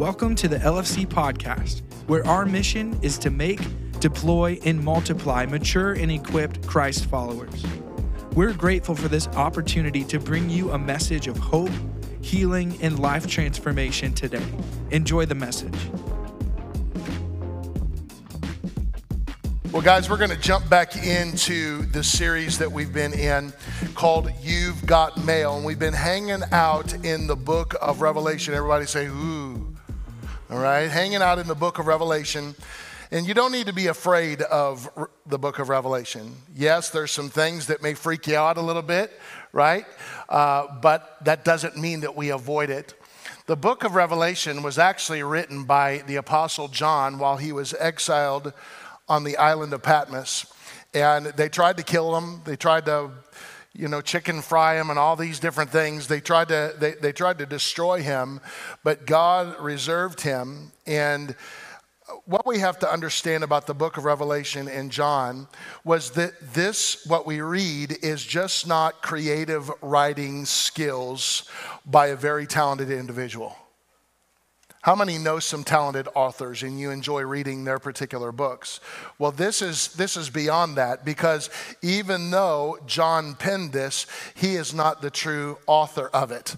Welcome to the LFC podcast, where our mission is to make, deploy, and multiply mature and equipped Christ followers. We're grateful for this opportunity to bring you a message of hope, healing, and life transformation today. Enjoy the message. Well, guys, we're going to jump back into the series that we've been in called You've Got Mail. And we've been hanging out in the book of Revelation. Everybody say, ooh. All right, hanging out in the book of Revelation. And you don't need to be afraid of the book of Revelation. Yes, there's some things that may freak you out a little bit, right? Uh, but that doesn't mean that we avoid it. The book of Revelation was actually written by the Apostle John while he was exiled on the island of Patmos. And they tried to kill him. They tried to, you know, chicken fry him and all these different things. They tried to, they, they tried to destroy him, but God reserved him. And what we have to understand about the book of Revelation and John was that this, what we read, is just not creative writing skills by a very talented individual. How many know some talented authors and you enjoy reading their particular books? Well, this is, this is beyond that because even though John penned this, he is not the true author of it.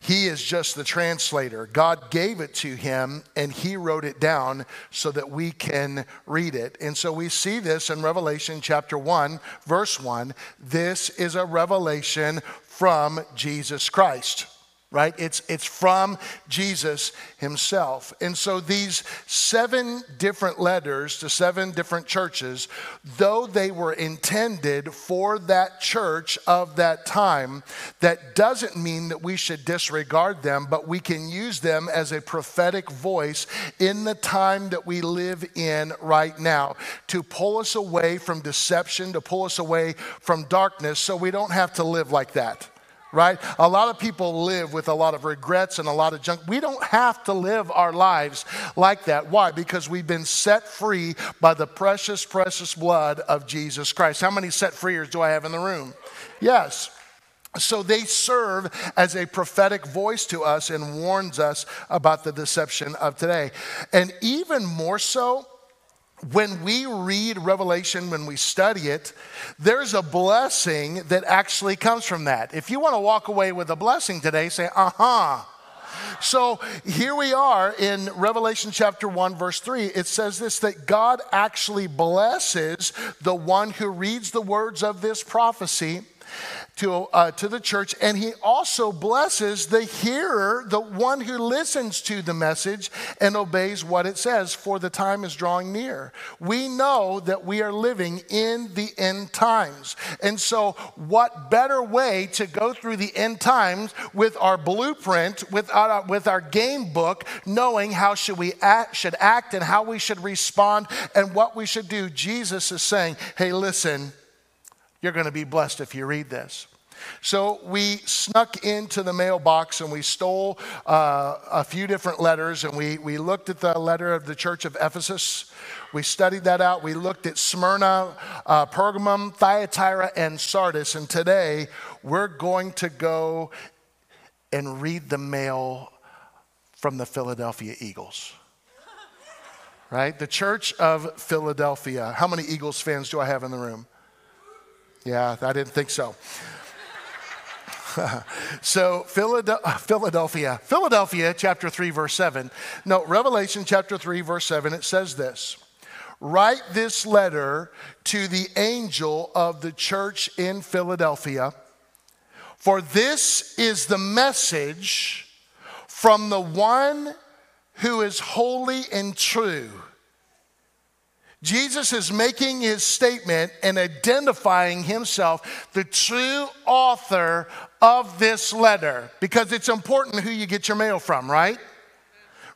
He is just the translator. God gave it to him and he wrote it down so that we can read it. And so we see this in Revelation chapter 1, verse 1. This is a revelation from Jesus Christ right? It's, it's from Jesus himself. And so these seven different letters to seven different churches, though they were intended for that church of that time, that doesn't mean that we should disregard them, but we can use them as a prophetic voice in the time that we live in right now to pull us away from deception, to pull us away from darkness so we don't have to live like that right? A lot of people live with a lot of regrets and a lot of junk. We don't have to live our lives like that. Why? Because we've been set free by the precious, precious blood of Jesus Christ. How many set freers do I have in the room? Yes. So they serve as a prophetic voice to us and warns us about the deception of today. And even more so, when we read Revelation, when we study it, there's a blessing that actually comes from that. If you want to walk away with a blessing today, say, uh huh. So here we are in Revelation chapter 1, verse 3. It says this that God actually blesses the one who reads the words of this prophecy to, uh, to the church, and he also blesses the hearer, the one who listens to the message and obeys what it says, for the time is drawing near. We know that we are living in the end times. And so, what better way to go through the end times with our blueprint, with our, with our game book, knowing how should we act, should act and how we should respond and what we should do? Jesus is saying, hey, listen, you're going to be blessed if you read this. So we snuck into the mailbox and we stole uh, a few different letters and we, we looked at the letter of the church of Ephesus. We studied that out. We looked at Smyrna, uh, Pergamum, Thyatira, and Sardis. And today we're going to go and read the mail from the Philadelphia Eagles. Right? The church of Philadelphia. How many Eagles fans do I have in the room? Yeah, I didn't think so. so Philadelphia, Philadelphia, chapter 3, verse 7. No, Revelation chapter 3, verse 7, it says this Write this letter to the angel of the church in Philadelphia, for this is the message from the one who is holy and true Jesus is making his statement and identifying himself, the true author of this letter, because it's important who you get your mail from, right?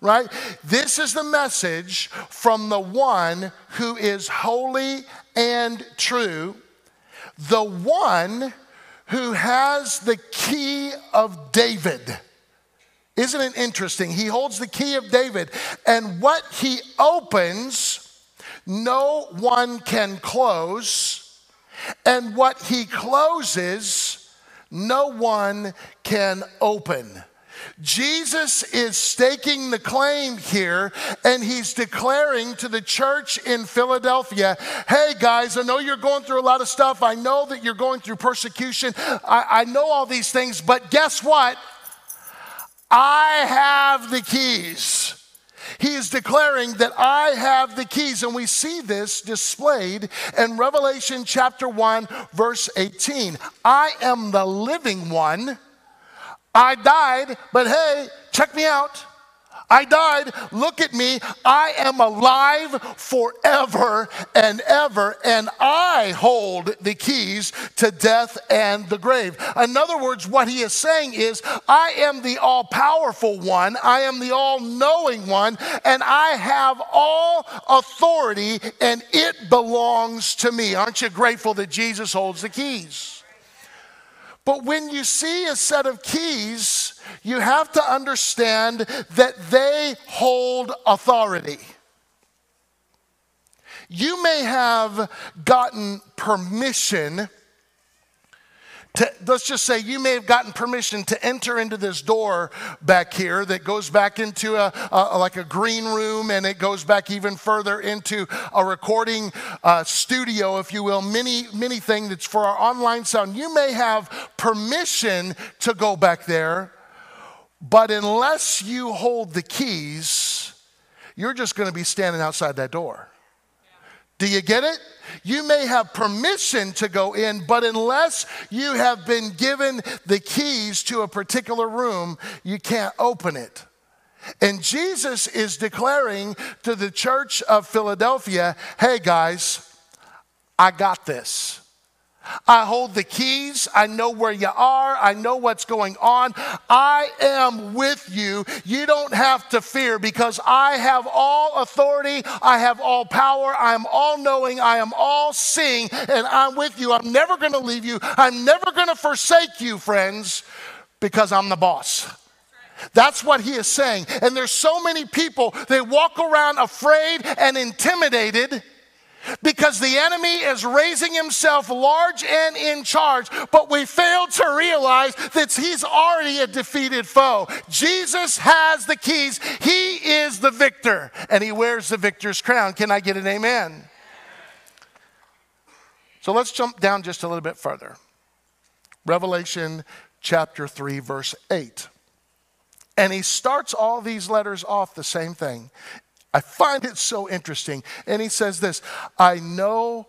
Right? This is the message from the one who is holy and true, the one who has the key of David. Isn't it interesting? He holds the key of David, and what he opens no one can close, and what he closes, no one can open. Jesus is staking the claim here and he's declaring to the church in Philadelphia hey, guys, I know you're going through a lot of stuff. I know that you're going through persecution. I, I know all these things, but guess what? I have the keys. He is declaring that I have the keys, and we see this displayed in Revelation chapter 1, verse 18. I am the living one I died, but hey, check me out. I died. Look at me. I am alive forever and ever, and I hold the keys to death and the grave. In other words, what he is saying is, I am the all powerful one, I am the all knowing one, and I have all authority, and it belongs to me. Aren't you grateful that Jesus holds the keys? But when you see a set of keys, you have to understand that they hold authority. You may have gotten permission to, let's just say you may have gotten permission to enter into this door back here that goes back into a, a like a green room and it goes back even further into a recording uh, studio, if you will, mini mini thing that's for our online sound. You may have permission to go back there, but unless you hold the keys, you're just going to be standing outside that door. Do you get it? You may have permission to go in, but unless you have been given the keys to a particular room, you can't open it. And Jesus is declaring to the church of Philadelphia hey, guys, I got this. I hold the keys. I know where you are. I know what's going on. I am with you. You don't have to fear because I have all authority. I have all power. I am all knowing. I am all seeing, and I'm with you. I'm never going to leave you. I'm never going to forsake you, friends, because I'm the boss. That's what he is saying. And there's so many people, they walk around afraid and intimidated because the enemy is raising himself large and in charge, but we fail to realize that he's already a defeated foe. Jesus has the keys, he is the victor, and he wears the victor's crown. Can I get an amen? So let's jump down just a little bit further. Revelation chapter 3, verse 8. And he starts all these letters off the same thing. I find it so interesting. And he says this I know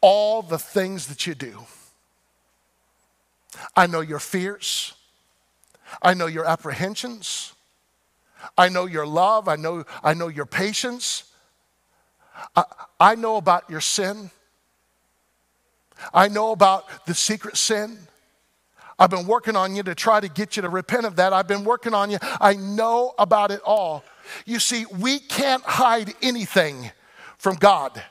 all the things that you do. I know your fears. I know your apprehensions. I know your love. I know, I know your patience. I, I know about your sin. I know about the secret sin. I've been working on you to try to get you to repent of that. I've been working on you. I know about it all. You see, we can't hide anything from God.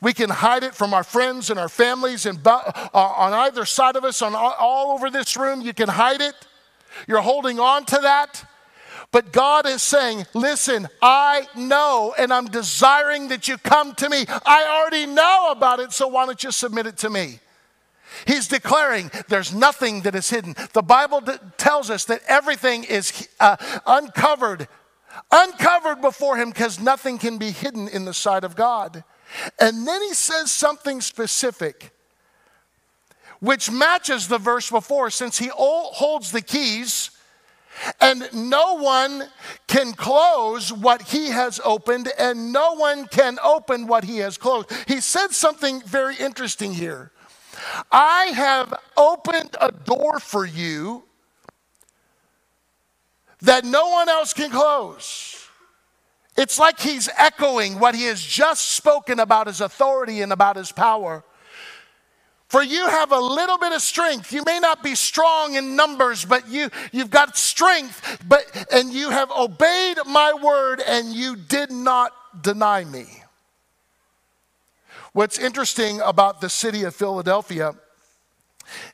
We can hide it from our friends and our families and uh, on either side of us, on all over this room. You can hide it. You're holding on to that. But God is saying, Listen, I know, and I'm desiring that you come to me. I already know about it, so why don't you submit it to me? He's declaring there's nothing that is hidden. The Bible tells us that everything is uh, uncovered uncovered before him because nothing can be hidden in the sight of God. And then he says something specific, which matches the verse before, since he holds the keys. And no one can close what he has opened, and no one can open what he has closed. He said something very interesting here. I have opened a door for you that no one else can close. It's like he's echoing what he has just spoken about his authority and about his power. For you have a little bit of strength. You may not be strong in numbers, but you, you've got strength, but, and you have obeyed my word and you did not deny me. What's interesting about the city of Philadelphia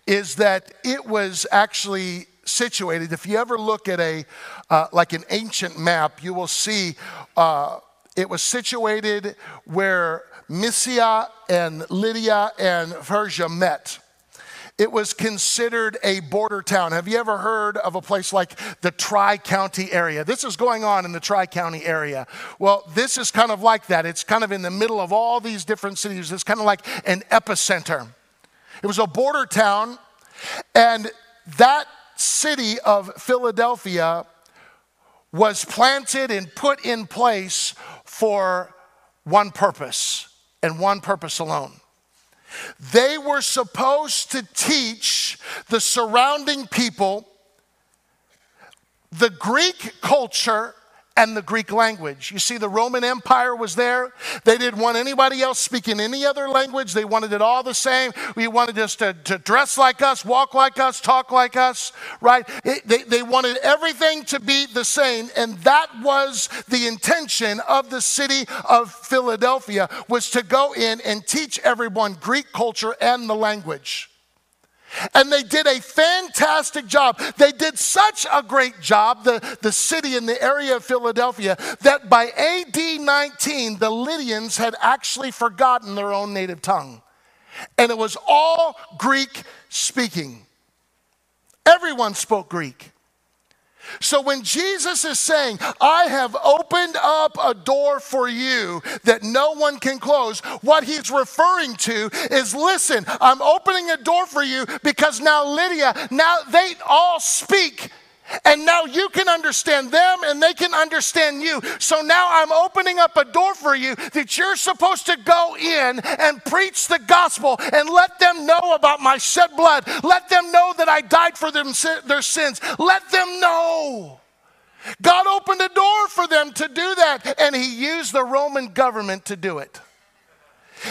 is that it was actually situated. If you ever look at a uh, like an ancient map, you will see uh, it was situated where Mysia and Lydia and Persia met. It was considered a border town. Have you ever heard of a place like the Tri County area? This is going on in the Tri County area. Well, this is kind of like that. It's kind of in the middle of all these different cities. It's kind of like an epicenter. It was a border town, and that city of Philadelphia was planted and put in place for one purpose and one purpose alone. They were supposed to teach the surrounding people the Greek culture and the Greek language. You see, the Roman Empire was there. They didn't want anybody else speaking any other language. They wanted it all the same. We wanted us to, to dress like us, walk like us, talk like us, right? It, they, they wanted everything to be the same. And that was the intention of the city of Philadelphia was to go in and teach everyone Greek culture and the language. And they did a fantastic job. They did such a great job, the, the city in the area of Philadelphia, that by AD 19, the Lydians had actually forgotten their own native tongue. And it was all Greek speaking. Everyone spoke Greek. So when Jesus is saying, I have opened up a door for you that no one can close, what he's referring to is listen, I'm opening a door for you because now Lydia, now they all speak and now you can understand them and they can understand you. So now I'm opening up a door for you that you're supposed to go in and preach the gospel and let them know about my shed blood. Let them know that I died for them, their sins. Let them know. God opened a door for them to do that, and He used the Roman government to do it.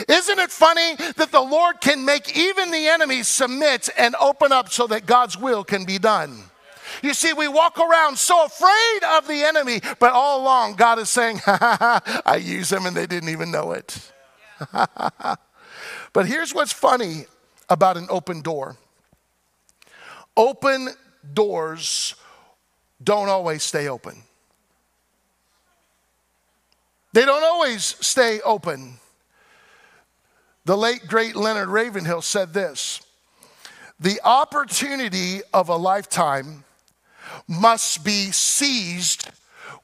Isn't it funny that the Lord can make even the enemies submit and open up so that God's will can be done? You see, we walk around so afraid of the enemy, but all along, God is saying, I use them and they didn't even know it. but here's what's funny about an open door open doors don't always stay open. They don't always stay open. The late, great Leonard Ravenhill said this The opportunity of a lifetime must be seized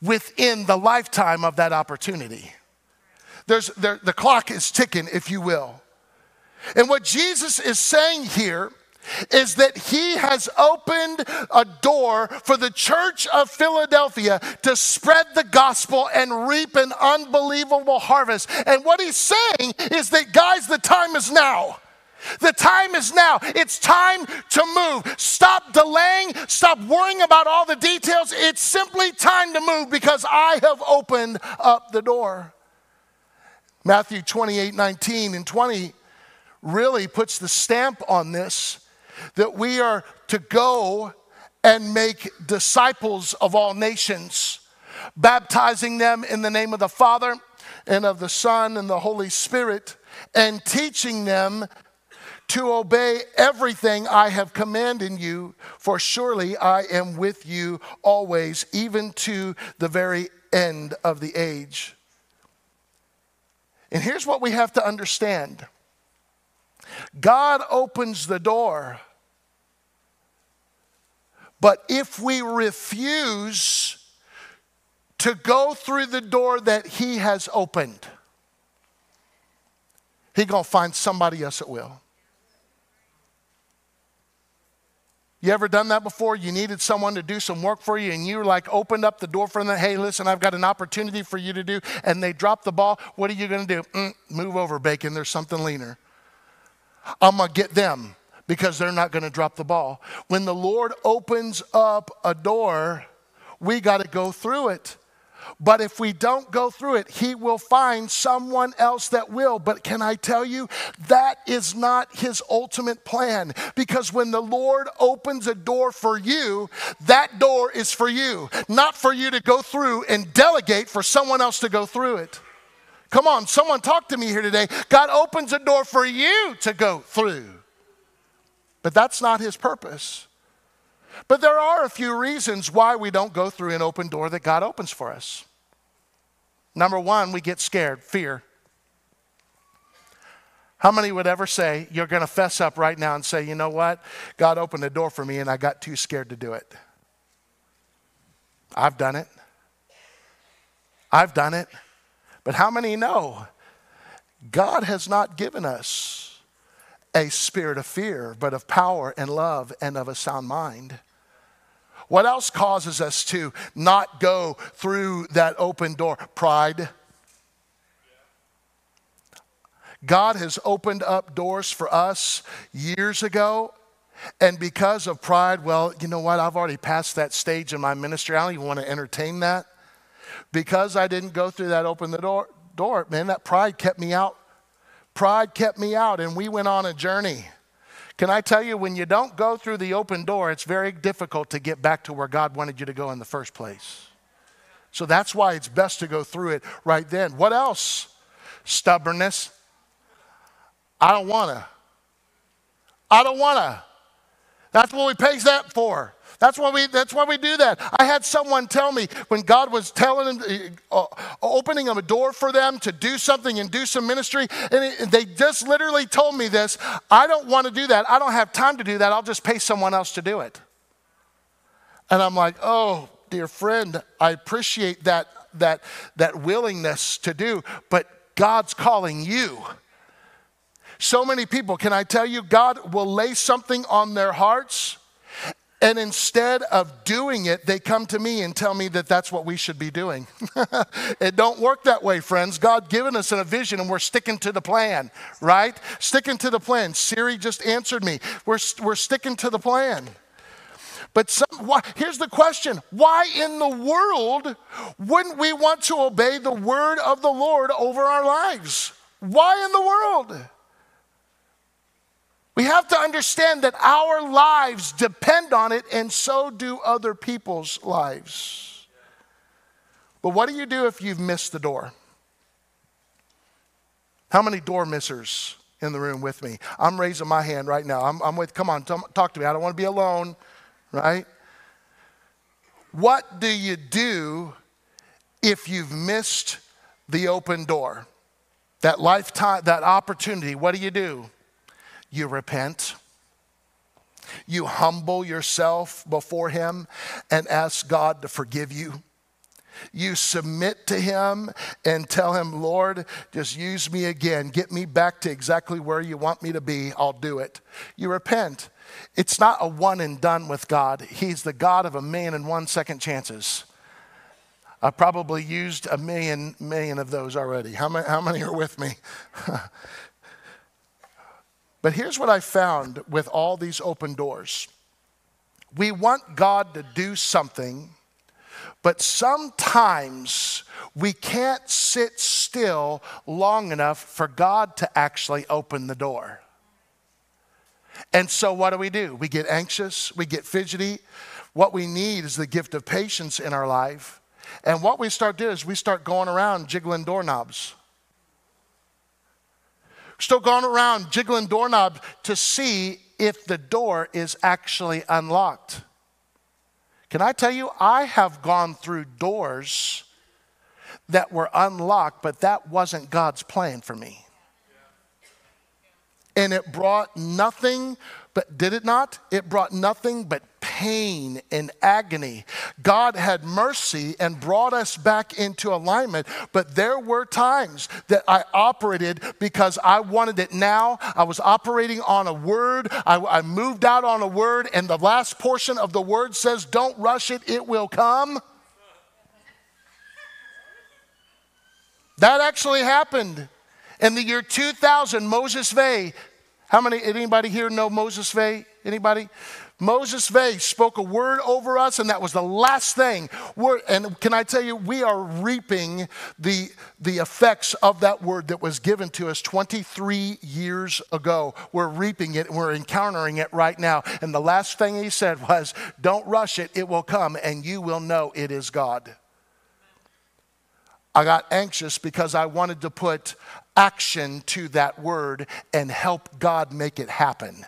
within the lifetime of that opportunity. There's, there, the clock is ticking, if you will. And what Jesus is saying here is that he has opened a door for the church of Philadelphia to spread the gospel and reap an unbelievable harvest. And what he's saying is that, guys, the time is now. The time is now. It's time to move. Stop delaying. Stop worrying about all the details. It's simply time to move because I have opened up the door. Matthew 28 19 and 20 really puts the stamp on this that we are to go and make disciples of all nations, baptizing them in the name of the Father and of the Son and the Holy Spirit, and teaching them to obey everything I have commanded you, for surely I am with you always, even to the very end of the age. And here's what we have to understand God opens the door, but if we refuse to go through the door that He has opened, He's to find somebody else that will. You ever done that before? You needed someone to do some work for you and you like opened up the door for them. Hey, listen, I've got an opportunity for you to do. And they drop the ball. What are you going to do? Mm, move over, bacon. There's something leaner. I'm going to get them because they're not going to drop the ball. When the Lord opens up a door, we got to go through it. But if we don't go through it, he will find someone else that will. But can I tell you, that is not his ultimate plan. Because when the Lord opens a door for you, that door is for you, not for you to go through and delegate for someone else to go through it. Come on, someone talk to me here today. God opens a door for you to go through. But that's not his purpose. But there are a few reasons why we don't go through an open door that God opens for us. Number one, we get scared, fear. How many would ever say, You're going to fess up right now and say, You know what? God opened a door for me and I got too scared to do it? I've done it. I've done it. But how many know God has not given us a spirit of fear, but of power and love and of a sound mind? What else causes us to not go through that open door? Pride. God has opened up doors for us years ago. And because of pride, well, you know what? I've already passed that stage in my ministry. I don't even want to entertain that. Because I didn't go through that open the door, door, man, that pride kept me out. Pride kept me out, and we went on a journey. Can I tell you, when you don't go through the open door, it's very difficult to get back to where God wanted you to go in the first place. So that's why it's best to go through it right then. What else? Stubbornness. I don't want to. I don't want to. That's what we pays that for. That's why we. That's why we do that. I had someone tell me when God was telling them, uh, opening a door for them to do something and do some ministry, and it, they just literally told me this. I don't want to do that. I don't have time to do that. I'll just pay someone else to do it. And I'm like, oh, dear friend, I appreciate that that that willingness to do, but God's calling you. So many people, can I tell you, God will lay something on their hearts, and instead of doing it, they come to me and tell me that that's what we should be doing. it don't work that way, friends. God given us a vision, and we're sticking to the plan, right? Sticking to the plan. Siri just answered me. We're, we're sticking to the plan. But some, why, here's the question why in the world wouldn't we want to obey the word of the Lord over our lives? Why in the world? We have to understand that our lives depend on it, and so do other people's lives. But what do you do if you've missed the door? How many door missers in the room with me? I'm raising my hand right now. I'm, I'm with, come on, talk to me. I don't want to be alone, right? What do you do if you've missed the open door? That lifetime, that opportunity, what do you do? You repent. You humble yourself before Him and ask God to forgive you. You submit to Him and tell Him, Lord, just use me again. Get me back to exactly where you want me to be. I'll do it. You repent. It's not a one and done with God, He's the God of a million and one second chances. I've probably used a million, million of those already. How many, how many are with me? But here's what I found with all these open doors we want God to do something, but sometimes we can't sit still long enough for God to actually open the door. And so, what do we do? We get anxious, we get fidgety. What we need is the gift of patience in our life. And what we start doing is we start going around jiggling doorknobs still going around jiggling doorknobs to see if the door is actually unlocked. Can I tell you, I have gone through doors that were unlocked, but that wasn't God's plan for me. And it brought nothing but, did it not? It brought nothing but pain and agony. God had mercy and brought us back into alignment, but there were times that I operated because I wanted it now. I was operating on a word, I, I moved out on a word, and the last portion of the word says, Don't rush it, it will come. That actually happened. In the year 2000, Moses Vegh, how many, anybody here know Moses Vegh? Anybody? Moses Vegh spoke a word over us, and that was the last thing. We're, and can I tell you, we are reaping the, the effects of that word that was given to us 23 years ago. We're reaping it, and we're encountering it right now. And the last thing he said was, Don't rush it, it will come, and you will know it is God. I got anxious because I wanted to put action to that word and help God make it happen.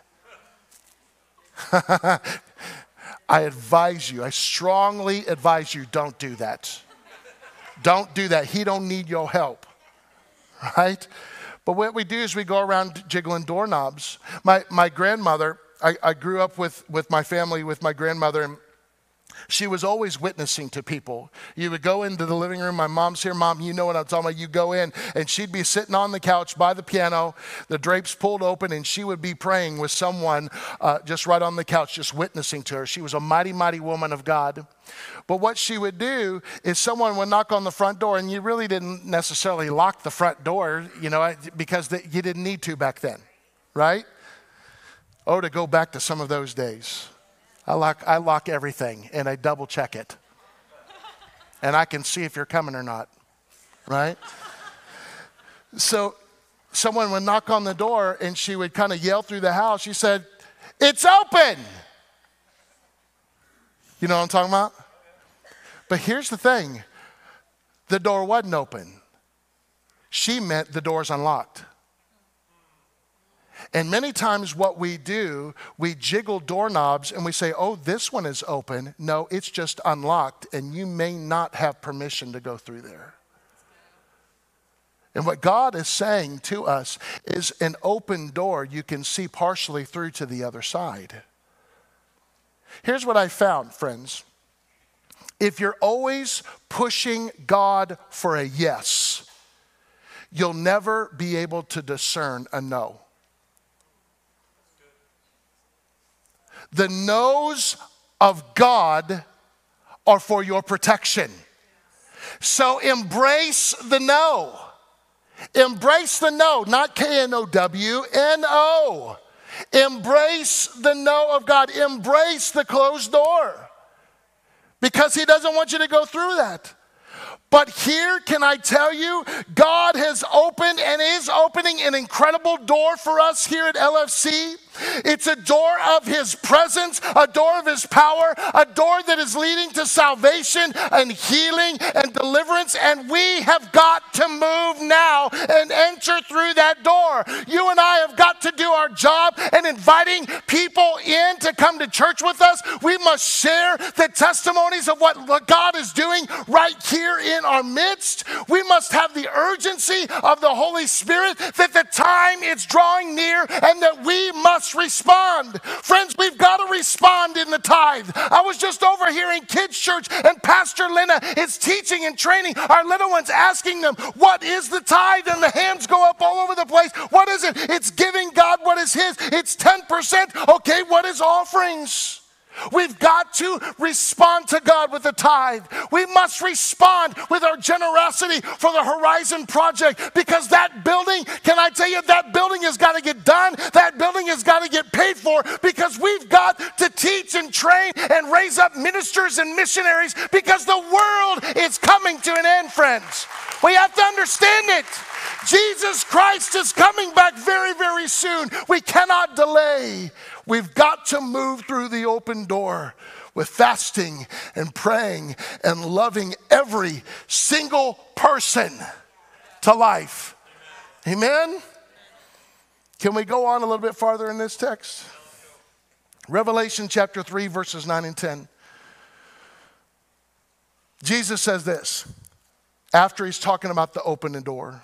I advise you, I strongly advise you don't do that. Don't do that. He don't need your help. Right? But what we do is we go around jiggling doorknobs. My, my grandmother, I, I grew up with, with my family, with my grandmother, and she was always witnessing to people. You would go into the living room. My mom's here. Mom, you know what I'm talking about. You go in, and she'd be sitting on the couch by the piano, the drapes pulled open, and she would be praying with someone uh, just right on the couch, just witnessing to her. She was a mighty, mighty woman of God. But what she would do is someone would knock on the front door, and you really didn't necessarily lock the front door, you know, because you didn't need to back then, right? Oh, to go back to some of those days. I lock, I lock everything and I double check it. And I can see if you're coming or not, right? So someone would knock on the door and she would kind of yell through the house. She said, It's open. You know what I'm talking about? But here's the thing the door wasn't open. She meant the door's unlocked. And many times, what we do, we jiggle doorknobs and we say, oh, this one is open. No, it's just unlocked, and you may not have permission to go through there. And what God is saying to us is an open door you can see partially through to the other side. Here's what I found, friends. If you're always pushing God for a yes, you'll never be able to discern a no. The no's of God are for your protection. So embrace the no. Embrace the no, not K N O W, N O. Embrace the no of God. Embrace the closed door because He doesn't want you to go through that. But here, can I tell you, God has opened and is opening an incredible door for us here at LFC. It's a door of His presence, a door of His power, a door that is leading to salvation and healing and deliverance. And we have got to move now and enter through that door. You and I have got to do our job and inviting people in to come to church with us. We must share the testimonies of what God is doing right here in our midst. We must have the urgency of the Holy Spirit that the time is drawing near and that we must must respond. Friends, we've got to respond in the tithe. I was just over here in kids' church, and Pastor Lena is teaching and training our little ones, asking them, What is the tithe? And the hands go up all over the place. What is it? It's giving God what is His. It's 10%. Okay, what is offerings? We've got to respond to God with a tithe. We must respond with our generosity for the Horizon Project because that building, can I tell you, that building has got to get done. That building has got to get paid for because we've got to teach and train and raise up ministers and missionaries because the world is coming to an end, friends. We have to understand it. Jesus Christ is coming back very, very soon. We cannot delay. We've got to move through the open door with fasting and praying and loving every single person to life. Amen? Can we go on a little bit farther in this text? Revelation chapter 3, verses 9 and 10. Jesus says this after he's talking about the open door.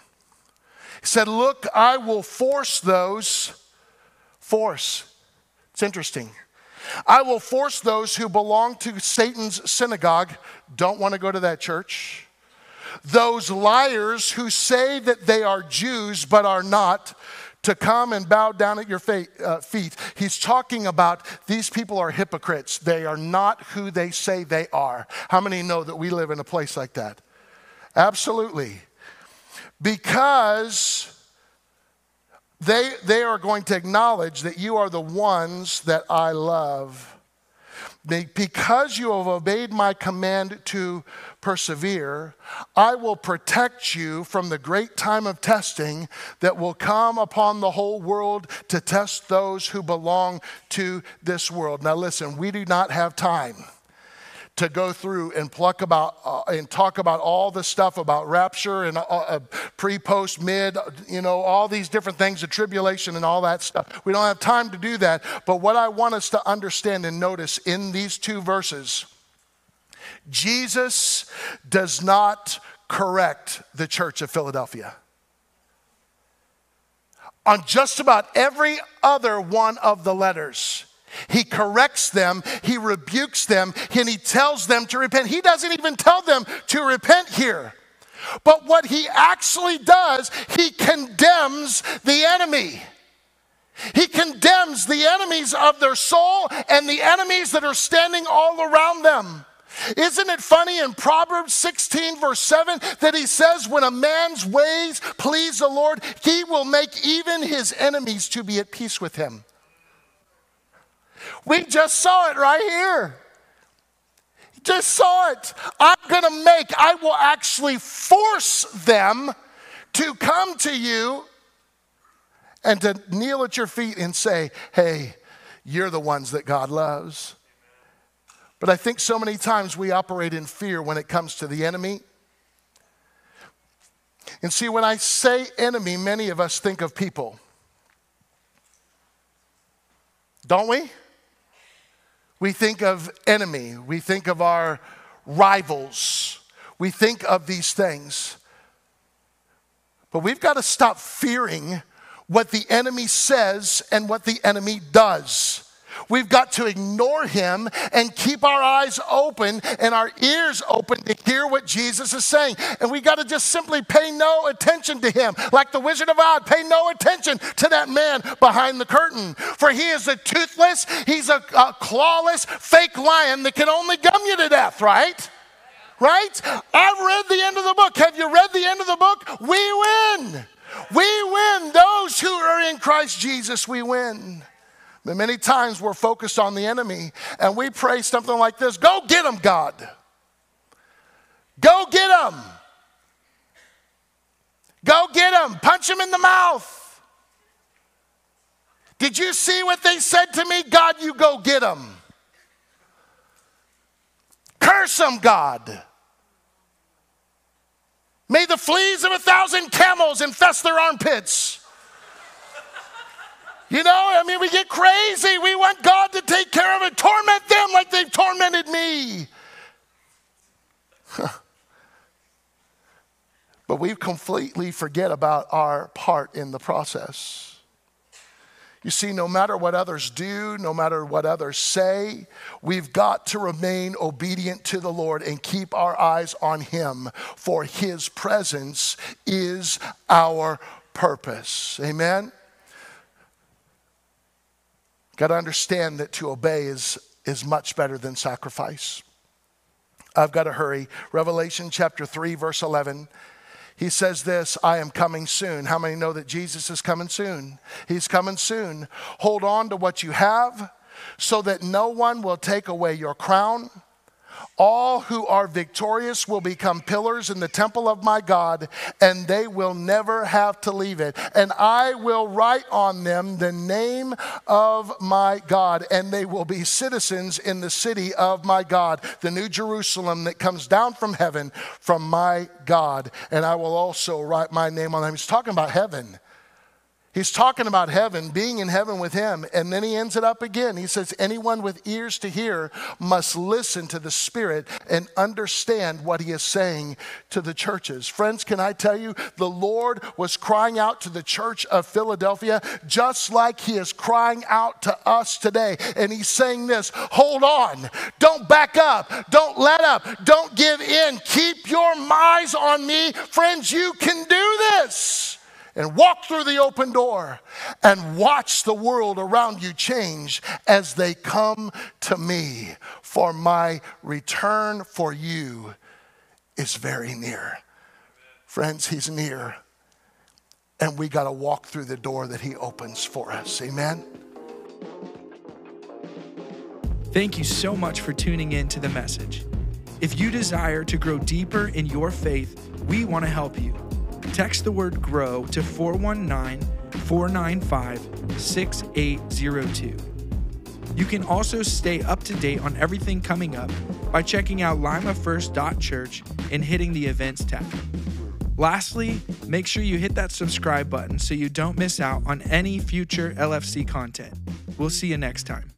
He said, Look, I will force those, force, it's interesting. I will force those who belong to Satan's synagogue, don't want to go to that church. Those liars who say that they are Jews but are not, to come and bow down at your uh, feet. He's talking about these people are hypocrites. They are not who they say they are. How many know that we live in a place like that? Absolutely. Because they, they are going to acknowledge that you are the ones that I love. Because you have obeyed my command to persevere, I will protect you from the great time of testing that will come upon the whole world to test those who belong to this world. Now, listen, we do not have time to go through and pluck about uh, and talk about all the stuff about rapture and uh, uh, pre, post, mid, you know, all these different things, the tribulation and all that stuff. We don't have time to do that. But what I want us to understand and notice in these two verses, Jesus does not correct the church of Philadelphia. on just about every other one of the letters. He corrects them, he rebukes them, and he tells them to repent. He doesn't even tell them to repent here. But what he actually does, he condemns the enemy. He condemns the enemies of their soul and the enemies that are standing all around them. Isn't it funny in Proverbs 16, verse 7, that he says, When a man's ways please the Lord, he will make even his enemies to be at peace with him. We just saw it right here. Just saw it. I'm going to make, I will actually force them to come to you and to kneel at your feet and say, Hey, you're the ones that God loves. But I think so many times we operate in fear when it comes to the enemy. And see, when I say enemy, many of us think of people. Don't we? We think of enemy, we think of our rivals, we think of these things. But we've got to stop fearing what the enemy says and what the enemy does. We've got to ignore him and keep our eyes open and our ears open to hear what Jesus is saying. And we got to just simply pay no attention to him. Like the Wizard of Oz, pay no attention to that man behind the curtain. For he is a toothless, he's a, a clawless, fake lion that can only gum you to death, right? Right? I've read the end of the book. Have you read the end of the book? We win. We win. Those who are in Christ Jesus, we win. But many times we're focused on the enemy and we pray something like this Go get him, God. Go get him. Go get him. Punch him in the mouth. Did you see what they said to me? God, you go get him. Curse him, God. May the fleas of a thousand camels infest their armpits. You know, I mean, we get crazy. We want God to take care of it, torment them like they've tormented me. but we completely forget about our part in the process. You see, no matter what others do, no matter what others say, we've got to remain obedient to the Lord and keep our eyes on Him, for His presence is our purpose. Amen? Got to understand that to obey is, is much better than sacrifice. I've got to hurry. Revelation chapter 3, verse 11. He says this I am coming soon. How many know that Jesus is coming soon? He's coming soon. Hold on to what you have so that no one will take away your crown all who are victorious will become pillars in the temple of my God, and they will never have to leave it. And I will write on them the name of my God, and they will be citizens in the city of my God, the new Jerusalem that comes down from heaven from my God. And I will also write my name on them. He's talking about heaven. He's talking about heaven, being in heaven with him, and then he ends it up again. He says, Anyone with ears to hear must listen to the Spirit and understand what he is saying to the churches. Friends, can I tell you, the Lord was crying out to the church of Philadelphia just like he is crying out to us today. And he's saying this hold on, don't back up, don't let up, don't give in, keep your eyes on me. Friends, you can do this and walk through the open door and watch the world around you change as they come to me. For my return for you is very near. Friends, He's near. And we got to walk through the door that He opens for us. Amen. Thank you so much for tuning in to the message. If you desire to grow deeper in your faith, we want to help you text the word GROW to 419 495 6802. You can also stay up to date on everything coming up by checking out limafirst.church and hitting the events tab. Lastly, make sure you hit that subscribe button so you don't miss out on any future LFC content. We'll see you next time.